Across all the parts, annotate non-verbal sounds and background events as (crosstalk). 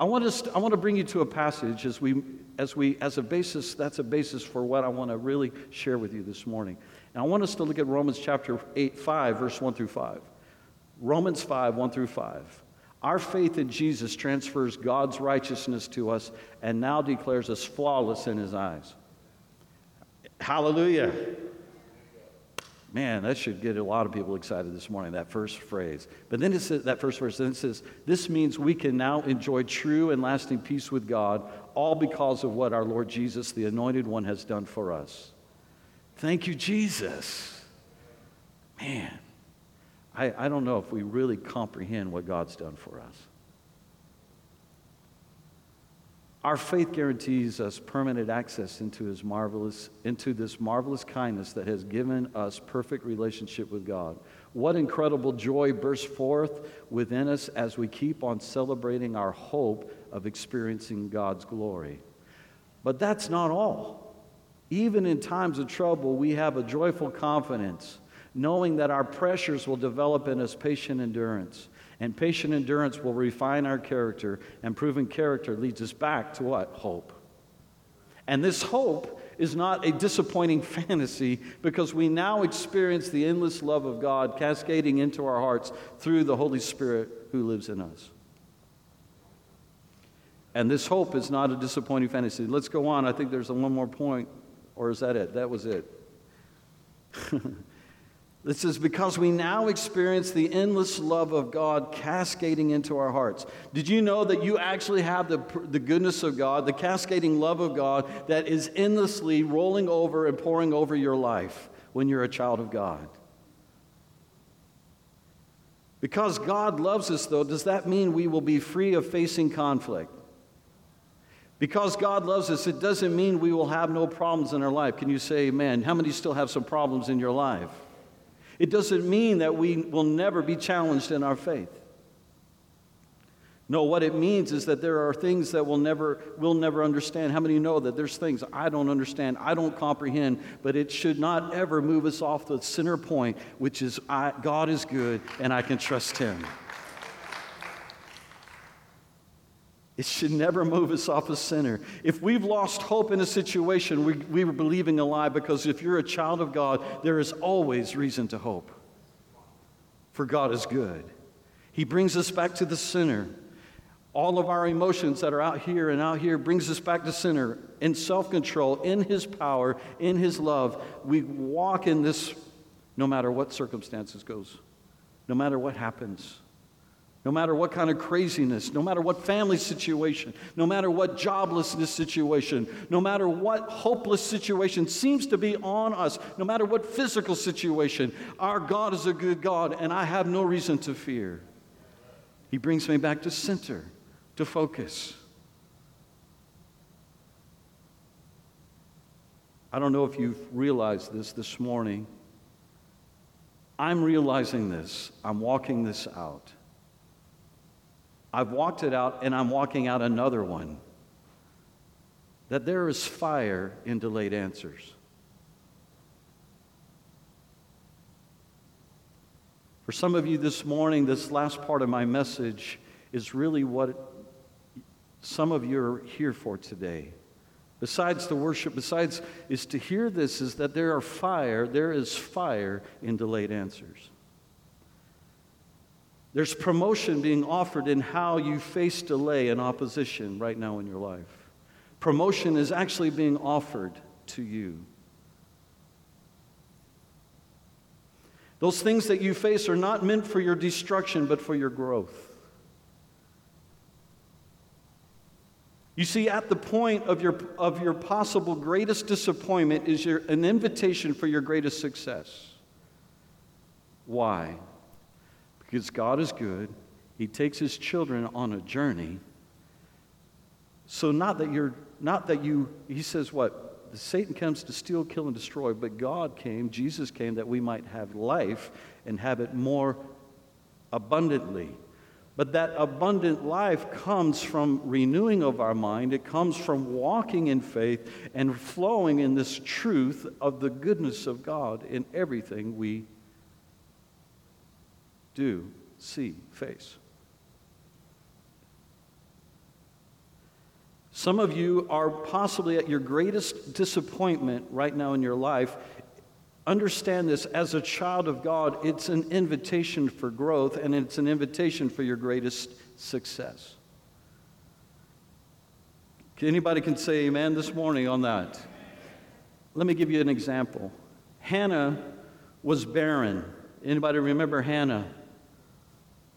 I want, us to, I want to bring you to a passage as we, as we, as a basis, that's a basis for what I want to really share with you this morning. And I want us to look at Romans chapter 8, 5, verse 1 through 5. Romans 5, 1 through 5. Our faith in Jesus transfers God's righteousness to us and now declares us flawless in his eyes. Hallelujah. Man, that should get a lot of people excited this morning, that first phrase. But then it says, that first verse, then it says, This means we can now enjoy true and lasting peace with God, all because of what our Lord Jesus, the Anointed One, has done for us. Thank you, Jesus. Man, I, I don't know if we really comprehend what God's done for us. Our faith guarantees us permanent access into his marvelous into this marvelous kindness that has given us perfect relationship with God. What incredible joy bursts forth within us as we keep on celebrating our hope of experiencing God's glory. But that's not all. Even in times of trouble, we have a joyful confidence, knowing that our pressures will develop in us patient endurance. And patient endurance will refine our character, and proven character leads us back to what? Hope. And this hope is not a disappointing (laughs) fantasy because we now experience the endless love of God cascading into our hearts through the Holy Spirit who lives in us. And this hope is not a disappointing fantasy. Let's go on. I think there's one more point, or is that it? That was it. (laughs) This is because we now experience the endless love of God cascading into our hearts. Did you know that you actually have the, the goodness of God, the cascading love of God that is endlessly rolling over and pouring over your life when you're a child of God? Because God loves us, though, does that mean we will be free of facing conflict? Because God loves us, it doesn't mean we will have no problems in our life. Can you say amen? How many still have some problems in your life? It doesn't mean that we will never be challenged in our faith. No, what it means is that there are things that we'll never, we'll never understand. How many know that there's things I don't understand, I don't comprehend, but it should not ever move us off the center point, which is I, God is good and I can trust Him. It should never move us off a center. If we've lost hope in a situation, we, we were believing a lie because if you're a child of God, there is always reason to hope. For God is good. He brings us back to the center. All of our emotions that are out here and out here brings us back to center in self control, in His power, in His love. We walk in this no matter what circumstances goes, no matter what happens. No matter what kind of craziness, no matter what family situation, no matter what joblessness situation, no matter what hopeless situation seems to be on us, no matter what physical situation, our God is a good God, and I have no reason to fear. He brings me back to center, to focus. I don't know if you've realized this this morning. I'm realizing this, I'm walking this out. I've walked it out and I'm walking out another one. That there is fire in delayed answers. For some of you this morning, this last part of my message is really what some of you are here for today. Besides the worship, besides is to hear this, is that there are fire, there is fire in delayed answers. There's promotion being offered in how you face delay and opposition right now in your life. Promotion is actually being offered to you. Those things that you face are not meant for your destruction, but for your growth. You see, at the point of your, of your possible greatest disappointment is your, an invitation for your greatest success. Why? Because God is good. He takes his children on a journey. So not that you're not that you he says what? Satan comes to steal, kill, and destroy, but God came, Jesus came that we might have life and have it more abundantly. But that abundant life comes from renewing of our mind. It comes from walking in faith and flowing in this truth of the goodness of God in everything we do, see, face. Some of you are possibly at your greatest disappointment right now in your life. Understand this as a child of God, it's an invitation for growth and it's an invitation for your greatest success. Anybody can say amen this morning on that? Let me give you an example. Hannah was barren. Anybody remember Hannah?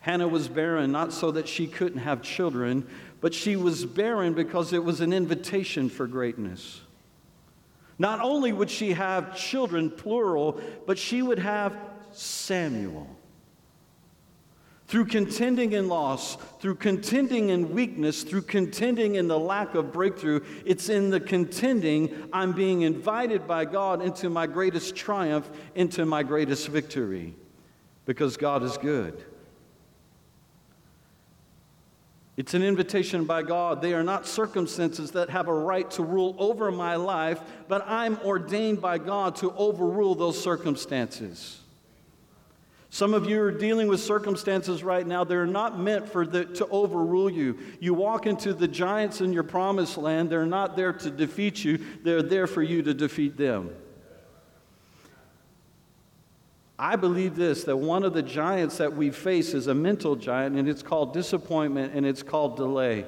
Hannah was barren not so that she couldn't have children, but she was barren because it was an invitation for greatness. Not only would she have children, plural, but she would have Samuel. Through contending in loss, through contending in weakness, through contending in the lack of breakthrough, it's in the contending I'm being invited by God into my greatest triumph, into my greatest victory, because God is good. It's an invitation by God. They are not circumstances that have a right to rule over my life, but I'm ordained by God to overrule those circumstances. Some of you are dealing with circumstances right now that are not meant for the, to overrule you. You walk into the giants in your promised land, they're not there to defeat you, they're there for you to defeat them. I believe this that one of the giants that we face is a mental giant, and it's called disappointment and it's called delay.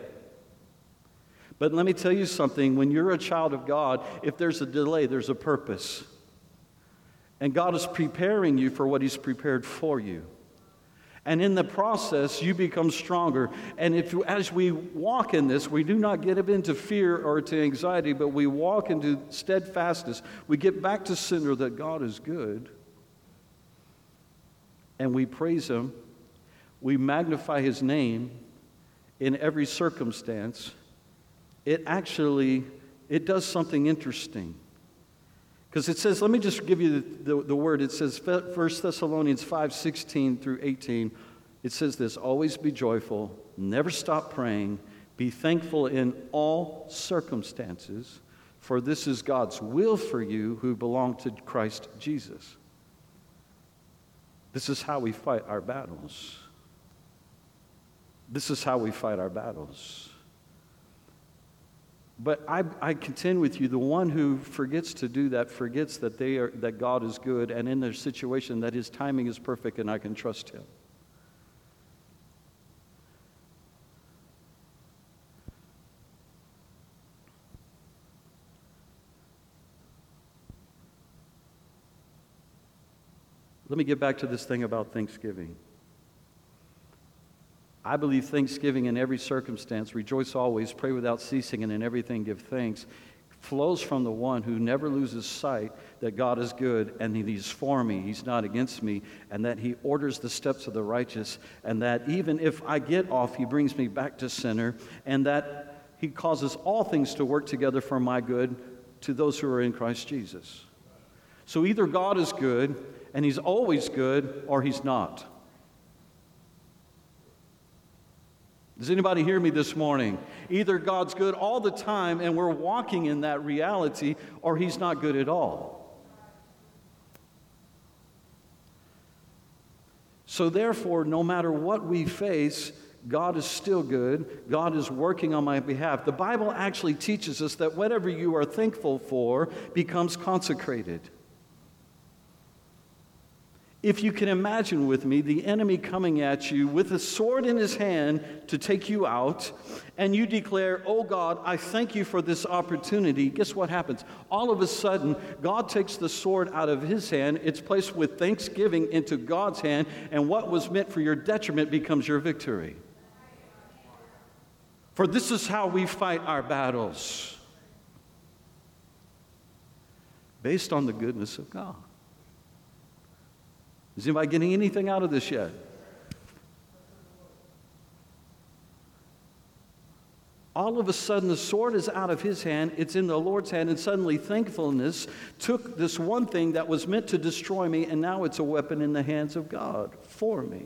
But let me tell you something when you're a child of God, if there's a delay, there's a purpose. And God is preparing you for what He's prepared for you. And in the process, you become stronger. And if as we walk in this, we do not get into fear or to anxiety, but we walk into steadfastness. We get back to center that God is good and we praise him. We magnify his name in every circumstance. It actually it does something interesting. Because it says, let me just give you the, the, the word. It says 1 Thessalonians 5 16 through 18. It says this always be joyful, never stop praying, be thankful in all circumstances, for this is God's will for you who belong to Christ Jesus. This is how we fight our battles. This is how we fight our battles. But I, I contend with you, the one who forgets to do that forgets that, they are, that God is good and in their situation that his timing is perfect and I can trust him. Let me get back to this thing about Thanksgiving. I believe thanksgiving in every circumstance, rejoice always, pray without ceasing, and in everything give thanks, flows from the one who never loses sight that God is good and that He's for me, He's not against me, and that He orders the steps of the righteous, and that even if I get off, He brings me back to center, and that He causes all things to work together for my good to those who are in Christ Jesus. So either God is good and he's always good or he's not. Does anybody hear me this morning? Either God's good all the time and we're walking in that reality, or He's not good at all. So, therefore, no matter what we face, God is still good. God is working on my behalf. The Bible actually teaches us that whatever you are thankful for becomes consecrated. If you can imagine with me the enemy coming at you with a sword in his hand to take you out, and you declare, Oh God, I thank you for this opportunity, guess what happens? All of a sudden, God takes the sword out of his hand, it's placed with thanksgiving into God's hand, and what was meant for your detriment becomes your victory. For this is how we fight our battles based on the goodness of God. Is anybody getting anything out of this yet? all of a sudden the sword is out of his hand, it's in the Lord's hand, and suddenly thankfulness took this one thing that was meant to destroy me, and now it's a weapon in the hands of God for me.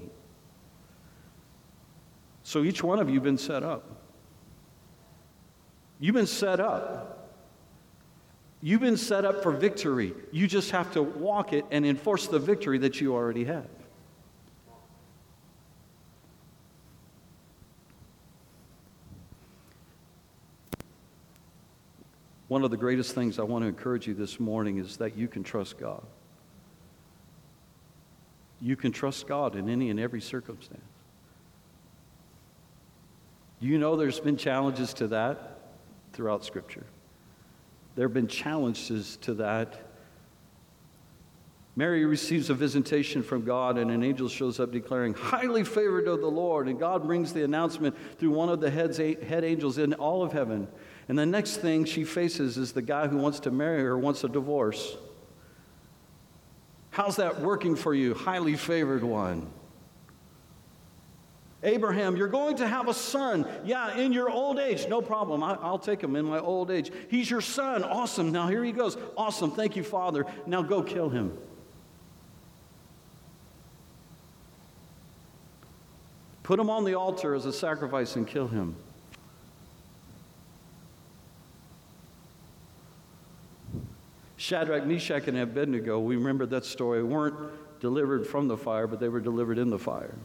So each one of you been set up. You've been set up. You've been set up for victory. You just have to walk it and enforce the victory that you already have. One of the greatest things I want to encourage you this morning is that you can trust God. You can trust God in any and every circumstance. You know there's been challenges to that throughout Scripture. There have been challenges to that. Mary receives a visitation from God, and an angel shows up declaring, Highly favored of the Lord. And God brings the announcement through one of the heads, head angels in all of heaven. And the next thing she faces is the guy who wants to marry her wants a divorce. How's that working for you, highly favored one? Abraham, you're going to have a son. Yeah, in your old age. No problem. I, will take him in my old age. He's your son. Awesome. Now here he goes. Awesome. Thank you, Father. Now go kill him. Put him on the altar as a sacrifice and kill him. Shadrach, Meshach, and Abednego, we remember that story, weren't delivered from the fire, but they were delivered in the fire.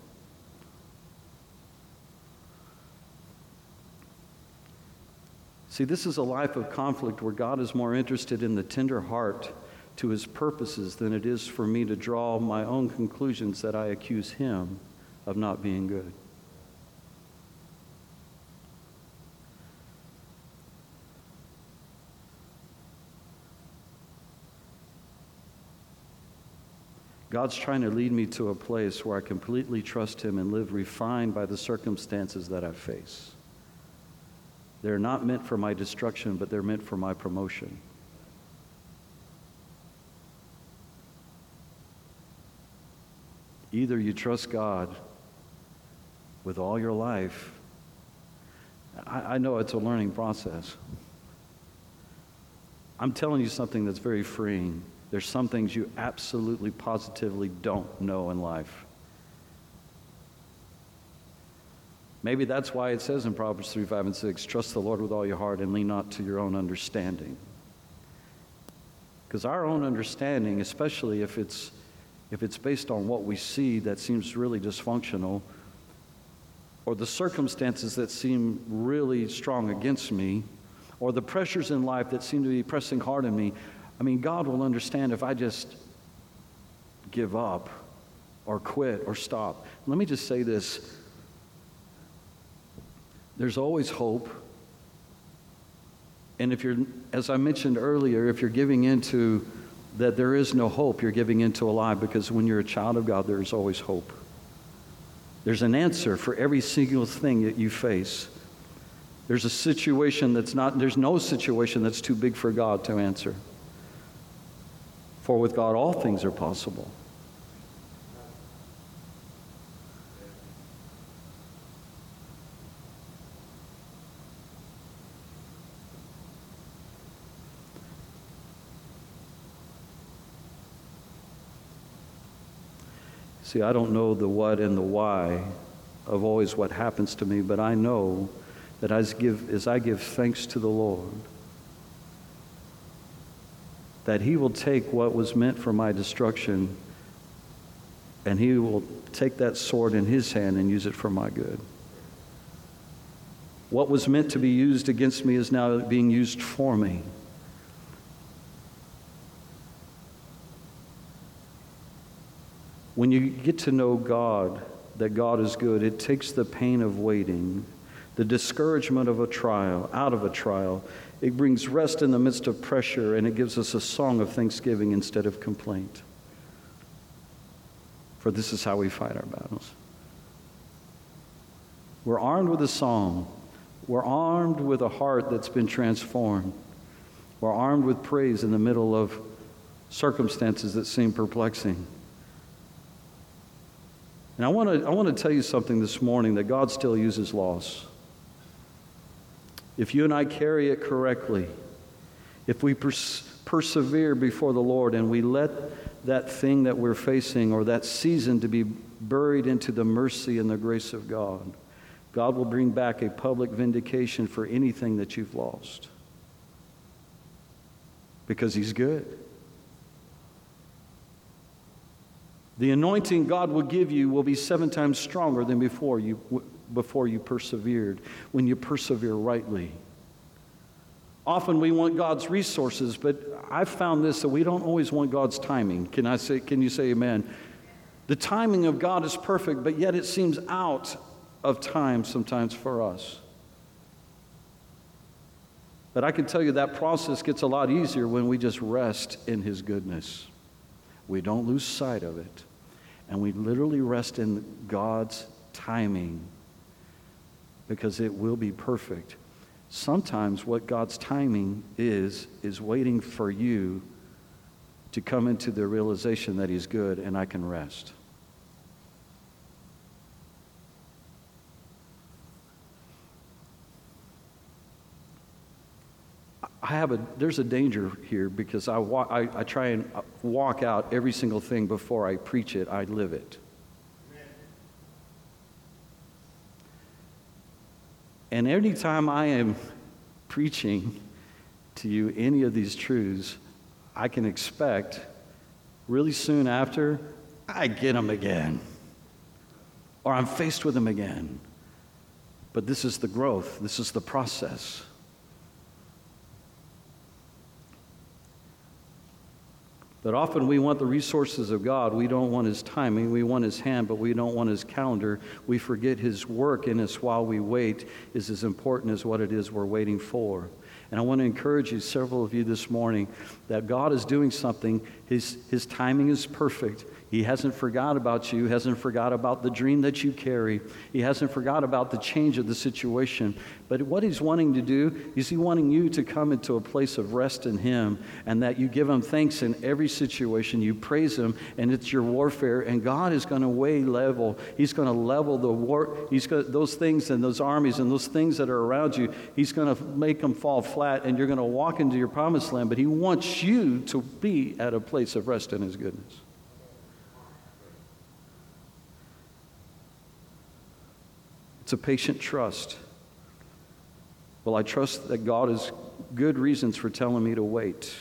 See, this is a life of conflict where God is more interested in the tender heart to his purposes than it is for me to draw my own conclusions that I accuse him of not being good. God's trying to lead me to a place where I completely trust Him and live refined by the circumstances that I face. They're not meant for my destruction, but they're meant for my promotion. Either you trust God with all your life. I, I know it's a learning process. I'm telling you something that's very freeing. There's some things you absolutely, positively don't know in life. Maybe that's why it says in Proverbs 3, 5, and 6 trust the Lord with all your heart and lean not to your own understanding. Because our own understanding, especially if it's, if it's based on what we see that seems really dysfunctional, or the circumstances that seem really strong against me, or the pressures in life that seem to be pressing hard on me, I mean, God will understand if I just give up or quit or stop. Let me just say this there's always hope. And if you're, as I mentioned earlier, if you're giving into that there is no hope, you're giving into a lie because when you're a child of God, there's always hope. There's an answer for every single thing that you face. There's a situation that's not, there's no situation that's too big for God to answer. For with God, all things are possible. See, I don't know the what and the why of always what happens to me, but I know that as, give, as I give thanks to the Lord, that he will take what was meant for my destruction and he will take that sword in his hand and use it for my good. What was meant to be used against me is now being used for me. When you get to know God, that God is good, it takes the pain of waiting, the discouragement of a trial, out of a trial, it brings rest in the midst of pressure, and it gives us a song of thanksgiving instead of complaint. For this is how we fight our battles. We're armed with a song. We're armed with a heart that's been transformed. We're armed with praise in the middle of circumstances that seem perplexing. And I want to I want to tell you something this morning that God still uses loss if you and I carry it correctly, if we pers- persevere before the Lord and we let that thing that we're facing or that season to be buried into the mercy and the grace of God, God will bring back a public vindication for anything that you've lost. Because He's good. The anointing God will give you will be seven times stronger than before you, before you persevered, when you persevere rightly. Often we want God's resources, but I've found this that we don't always want God's timing. Can I say, can you say amen? The timing of God is perfect, but yet it seems out of time sometimes for us. But I can tell you that process gets a lot easier when we just rest in His goodness. We don't lose sight of it. And we literally rest in God's timing because it will be perfect. Sometimes what God's timing is, is waiting for you to come into the realization that He's good and I can rest. Have a, there's a danger here because I, wa- I, I try and walk out every single thing before I preach it, I live it. And anytime I am preaching to you any of these truths, I can expect really soon after, I get them again. Or I'm faced with them again. But this is the growth, this is the process. But often we want the resources of God. We don't want His timing. We want His hand, but we don't want His calendar. We forget His work in us while we wait is as important as what it is we're waiting for. And I want to encourage you, several of you this morning, that God is doing something. His, his timing is perfect. He hasn't forgot about you, hasn't forgot about the dream that you carry. He hasn't forgot about the change of the situation. But what he's wanting to do is he wanting you to come into a place of rest in him and that you give him thanks in every situation. You praise him and it's your warfare and God is going to weigh level. He's going to level the war he's got those things and those armies and those things that are around you. He's going to make them fall flat and you're going to walk into your promised land, but he wants you to be at a place of rest in his goodness. It's a patient trust. Well, I trust that God has good reasons for telling me to wait.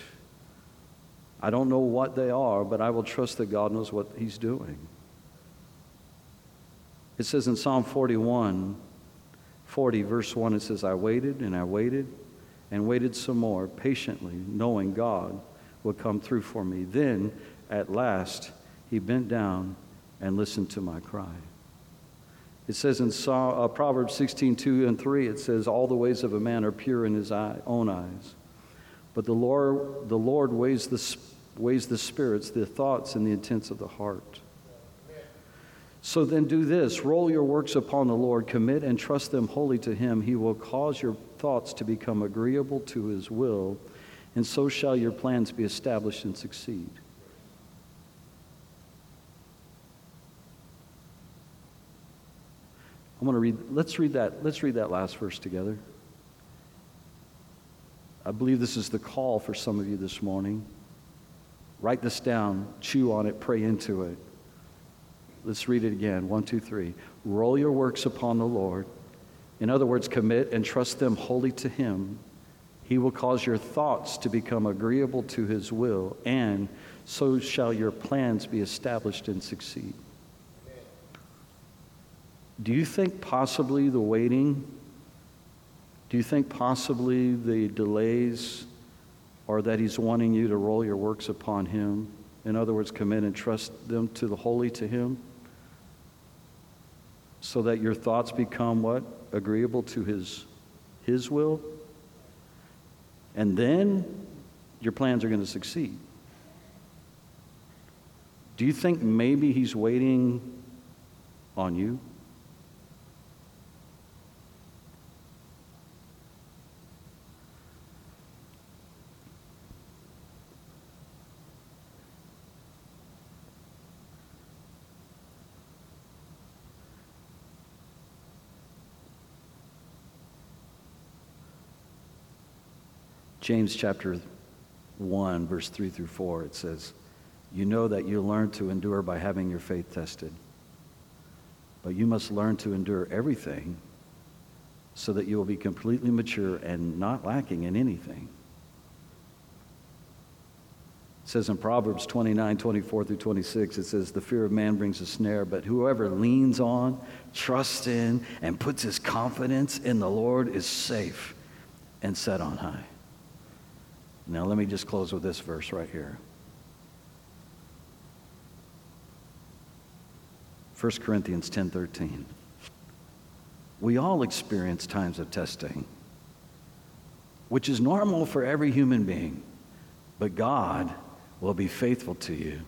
I don't know what they are, but I will trust that God knows what He's doing. It says in Psalm 41, 40, verse 1, it says, I waited and I waited and waited some more, patiently, knowing God would come through for me. Then, at last, He bent down and listened to my cry. It says in uh, Proverbs 16, 2 and 3, it says, All the ways of a man are pure in his eye, own eyes. But the Lord, the Lord weighs, the, weighs the spirits, the thoughts, and the intents of the heart. So then do this roll your works upon the Lord, commit and trust them wholly to him. He will cause your thoughts to become agreeable to his will, and so shall your plans be established and succeed. I'm going to read, let's read that, let's read that last verse together. I believe this is the call for some of you this morning. Write this down, chew on it, pray into it. Let's read it again. One, two, three. Roll your works upon the Lord. In other words, commit and trust them wholly to Him. He will cause your thoughts to become agreeable to His will, and so shall your plans be established and succeed. Do you think possibly the waiting, do you think possibly the delays are that He's wanting you to roll your works upon Him? In other words, commit and trust them to the holy to Him? So that your thoughts become what? Agreeable to His, his will? And then your plans are going to succeed. Do you think maybe He's waiting on you? James chapter 1, verse 3 through 4, it says, You know that you learn to endure by having your faith tested. But you must learn to endure everything so that you will be completely mature and not lacking in anything. It says in Proverbs 29, 24 through 26, it says, The fear of man brings a snare, but whoever leans on, trusts in, and puts his confidence in the Lord is safe and set on high. Now, let me just close with this verse right here. 1 Corinthians 10:13. We all experience times of testing, which is normal for every human being. But God will be faithful to you.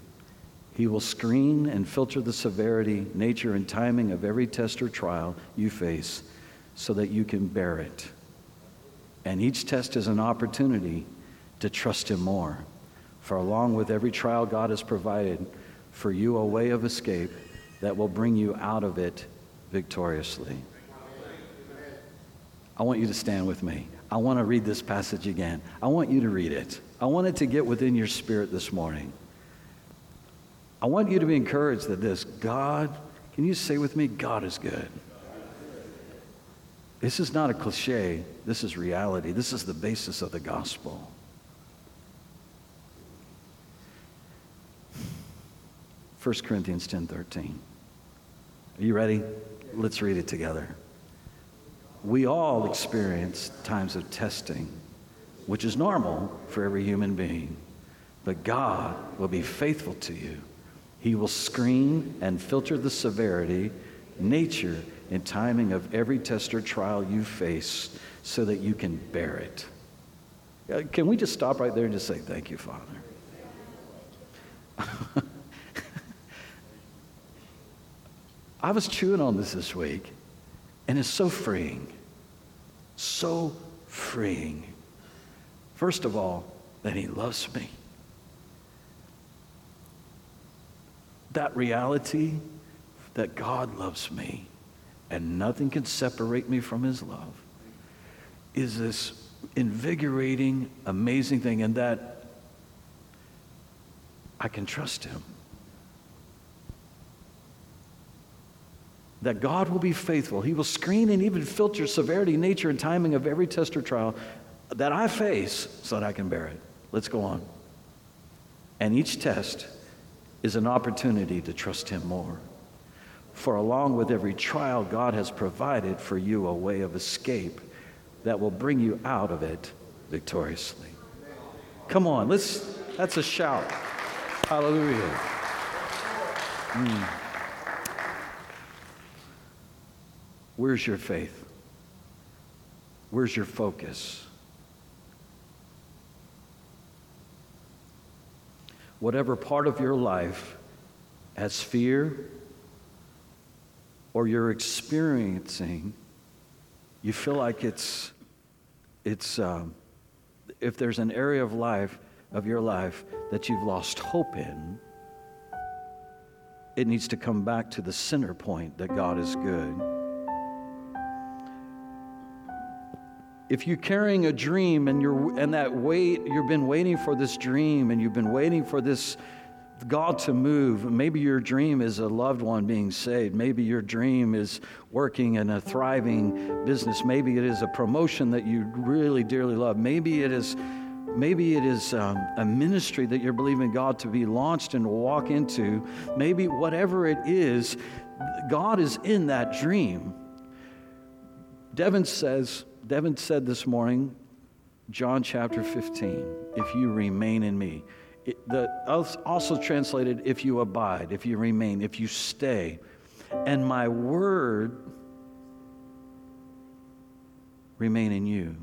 He will screen and filter the severity, nature, and timing of every test or trial you face so that you can bear it. And each test is an opportunity to trust Him more. For along with every trial, God has provided for you a way of escape that will bring you out of it victoriously. I want you to stand with me. I want to read this passage again. I want you to read it. I want it to get within your spirit this morning. I want you to be encouraged that this God, can you say with me, God is good? This is not a cliche. This is reality. This is the basis of the gospel. 1 Corinthians 10:13. Are you ready? Let's read it together. We all experience times of testing, which is normal for every human being. But God will be faithful to you. He will screen and filter the severity, nature, and timing of every test or trial you face so that you can bear it. Uh, can we just stop right there and just say, Thank you, Father? (laughs) I was chewing on this this week, and it's so freeing. So freeing. First of all, that He loves me. That reality that God loves me and nothing can separate me from His love is this invigorating, amazing thing, and that I can trust Him. That God will be faithful. He will screen and even filter severity, nature, and timing of every test or trial that I face so that I can bear it. Let's go on. And each test is an opportunity to trust Him more. For along with every trial, God has provided for you a way of escape that will bring you out of it victoriously. Come on, let's, that's a shout. Hallelujah. Mm. Where's your faith? Where's your focus? Whatever part of your life has fear or you're experiencing, you feel like it's, it's um, if there's an area of life, of your life that you've lost hope in, it needs to come back to the center point that God is good. If you're carrying a dream and you're and that wait you've been waiting for this dream and you've been waiting for this God to move. Maybe your dream is a loved one being saved. Maybe your dream is working in a thriving business. Maybe it is a promotion that you really dearly love. Maybe it is maybe it is um, a ministry that you're believing God to be launched and walk into. Maybe whatever it is, God is in that dream. Devin says, Devin said this morning, John chapter 15, if you remain in me. It, the, also translated, if you abide, if you remain, if you stay. And my word remain in you.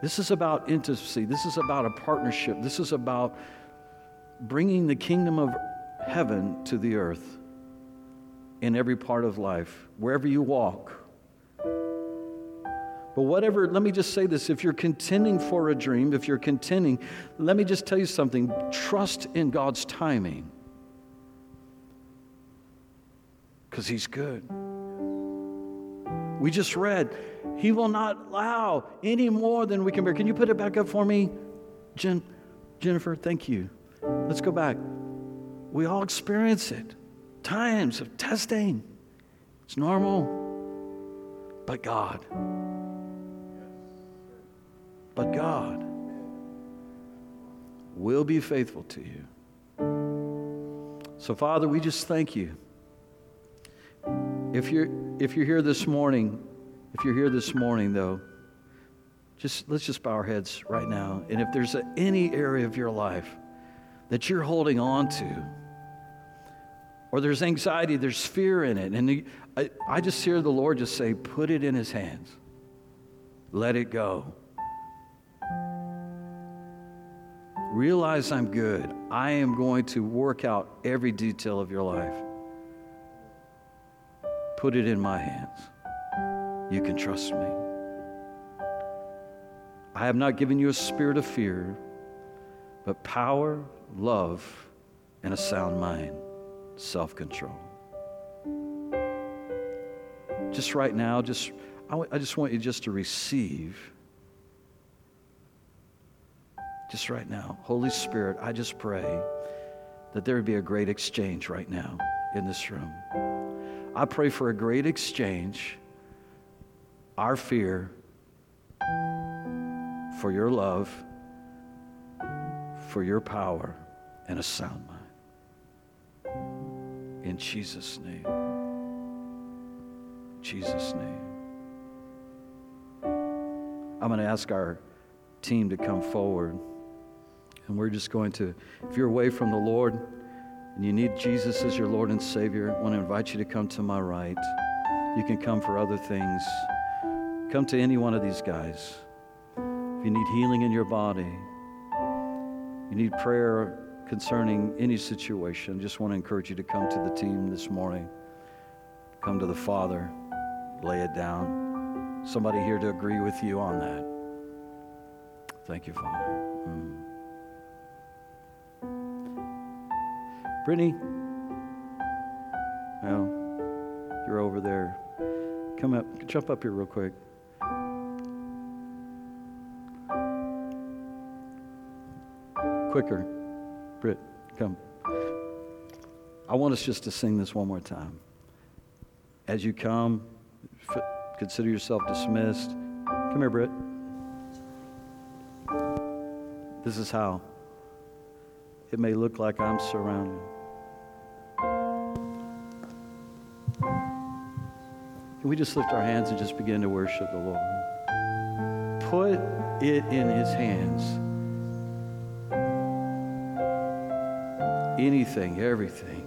This is about intimacy. This is about a partnership. This is about bringing the kingdom of heaven to the earth in every part of life, wherever you walk but whatever, let me just say this if you're contending for a dream, if you're contending, let me just tell you something trust in God's timing. Because He's good. We just read, He will not allow any more than we can bear. Can you put it back up for me, Jen, Jennifer? Thank you. Let's go back. We all experience it. Times of testing. It's normal. But God, but God will be faithful to you. So, Father, we just thank you. If you're, if you're here this morning, if you're here this morning, though, just let's just bow our heads right now. And if there's a, any area of your life that you're holding on to, or there's anxiety, there's fear in it, and the, I, I just hear the Lord just say, put it in His hands. Let it go. Realize I'm good. I am going to work out every detail of your life. Put it in my hands. You can trust me. I have not given you a spirit of fear, but power, love, and a sound mind, self control. Just right now, just I just want you just to receive just right now. Holy Spirit, I just pray that there would be a great exchange right now in this room. I pray for a great exchange, our fear for your love, for your power, and a sound mind. In Jesus' name. Jesus' name. I'm going to ask our team to come forward. And we're just going to, if you're away from the Lord and you need Jesus as your Lord and Savior, I want to invite you to come to my right. You can come for other things. Come to any one of these guys. If you need healing in your body, you need prayer concerning any situation, I just want to encourage you to come to the team this morning. Come to the Father, lay it down. Somebody here to agree with you on that. Thank you, Father. Mm. Brittany, well, you're over there. Come up, jump up here real quick. Quicker. Britt, come. I want us just to sing this one more time. As you come, consider yourself dismissed. Come here, Britt. This is how. It may look like I'm surrounded. Can we just lift our hands and just begin to worship the Lord? Put it in His hands. Anything, everything.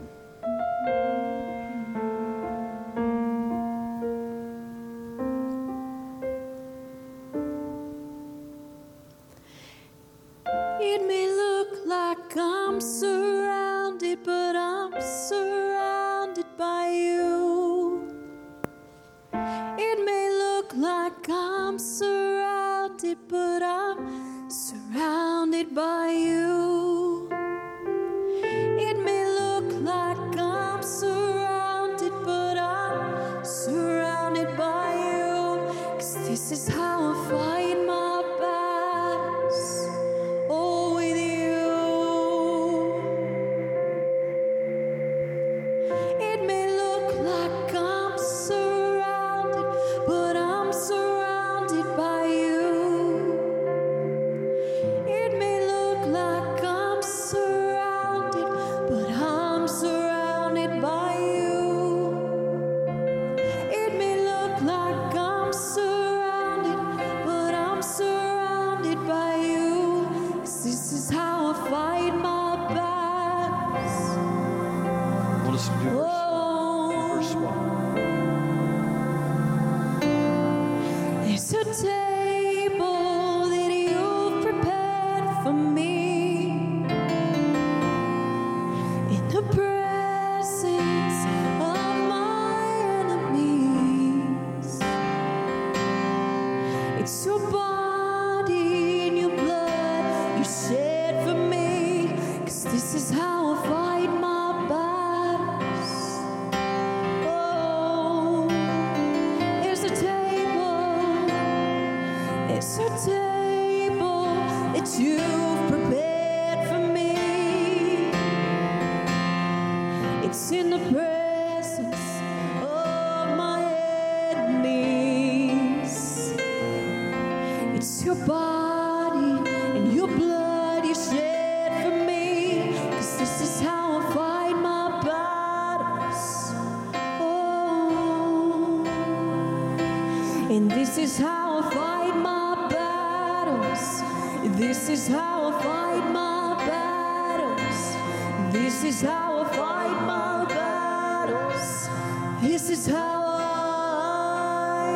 This is how I,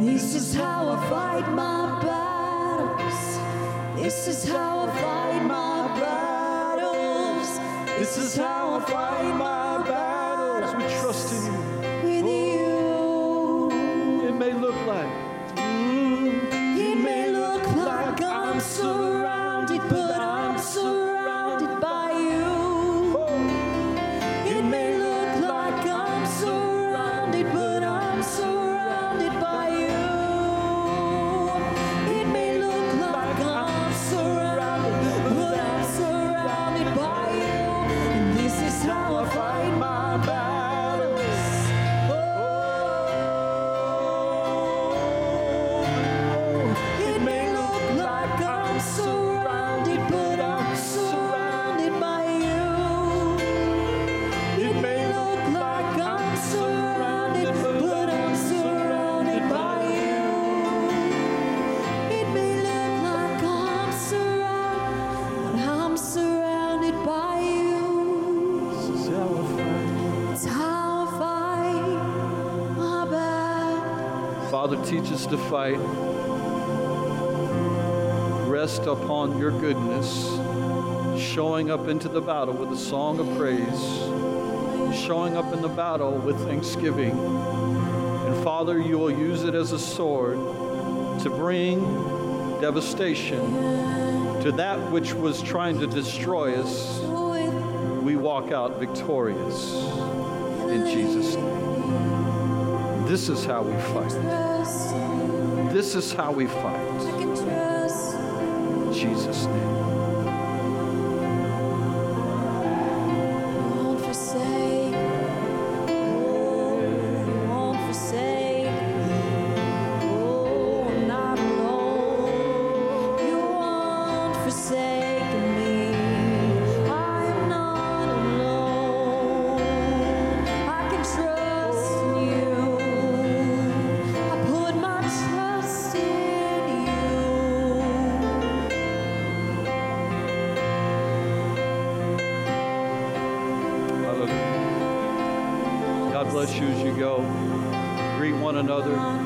this is how I fight my battles. This is how I fight my battles. This is how I fight my battles. Father, teach us to fight. Rest upon your goodness, showing up into the battle with a song of praise, showing up in the battle with thanksgiving. And Father, you will use it as a sword to bring devastation to that which was trying to destroy us. We walk out victorious in Jesus' name. This is how we fight. This is how we fight. Jesus' name. bless you as you go. Greet one another.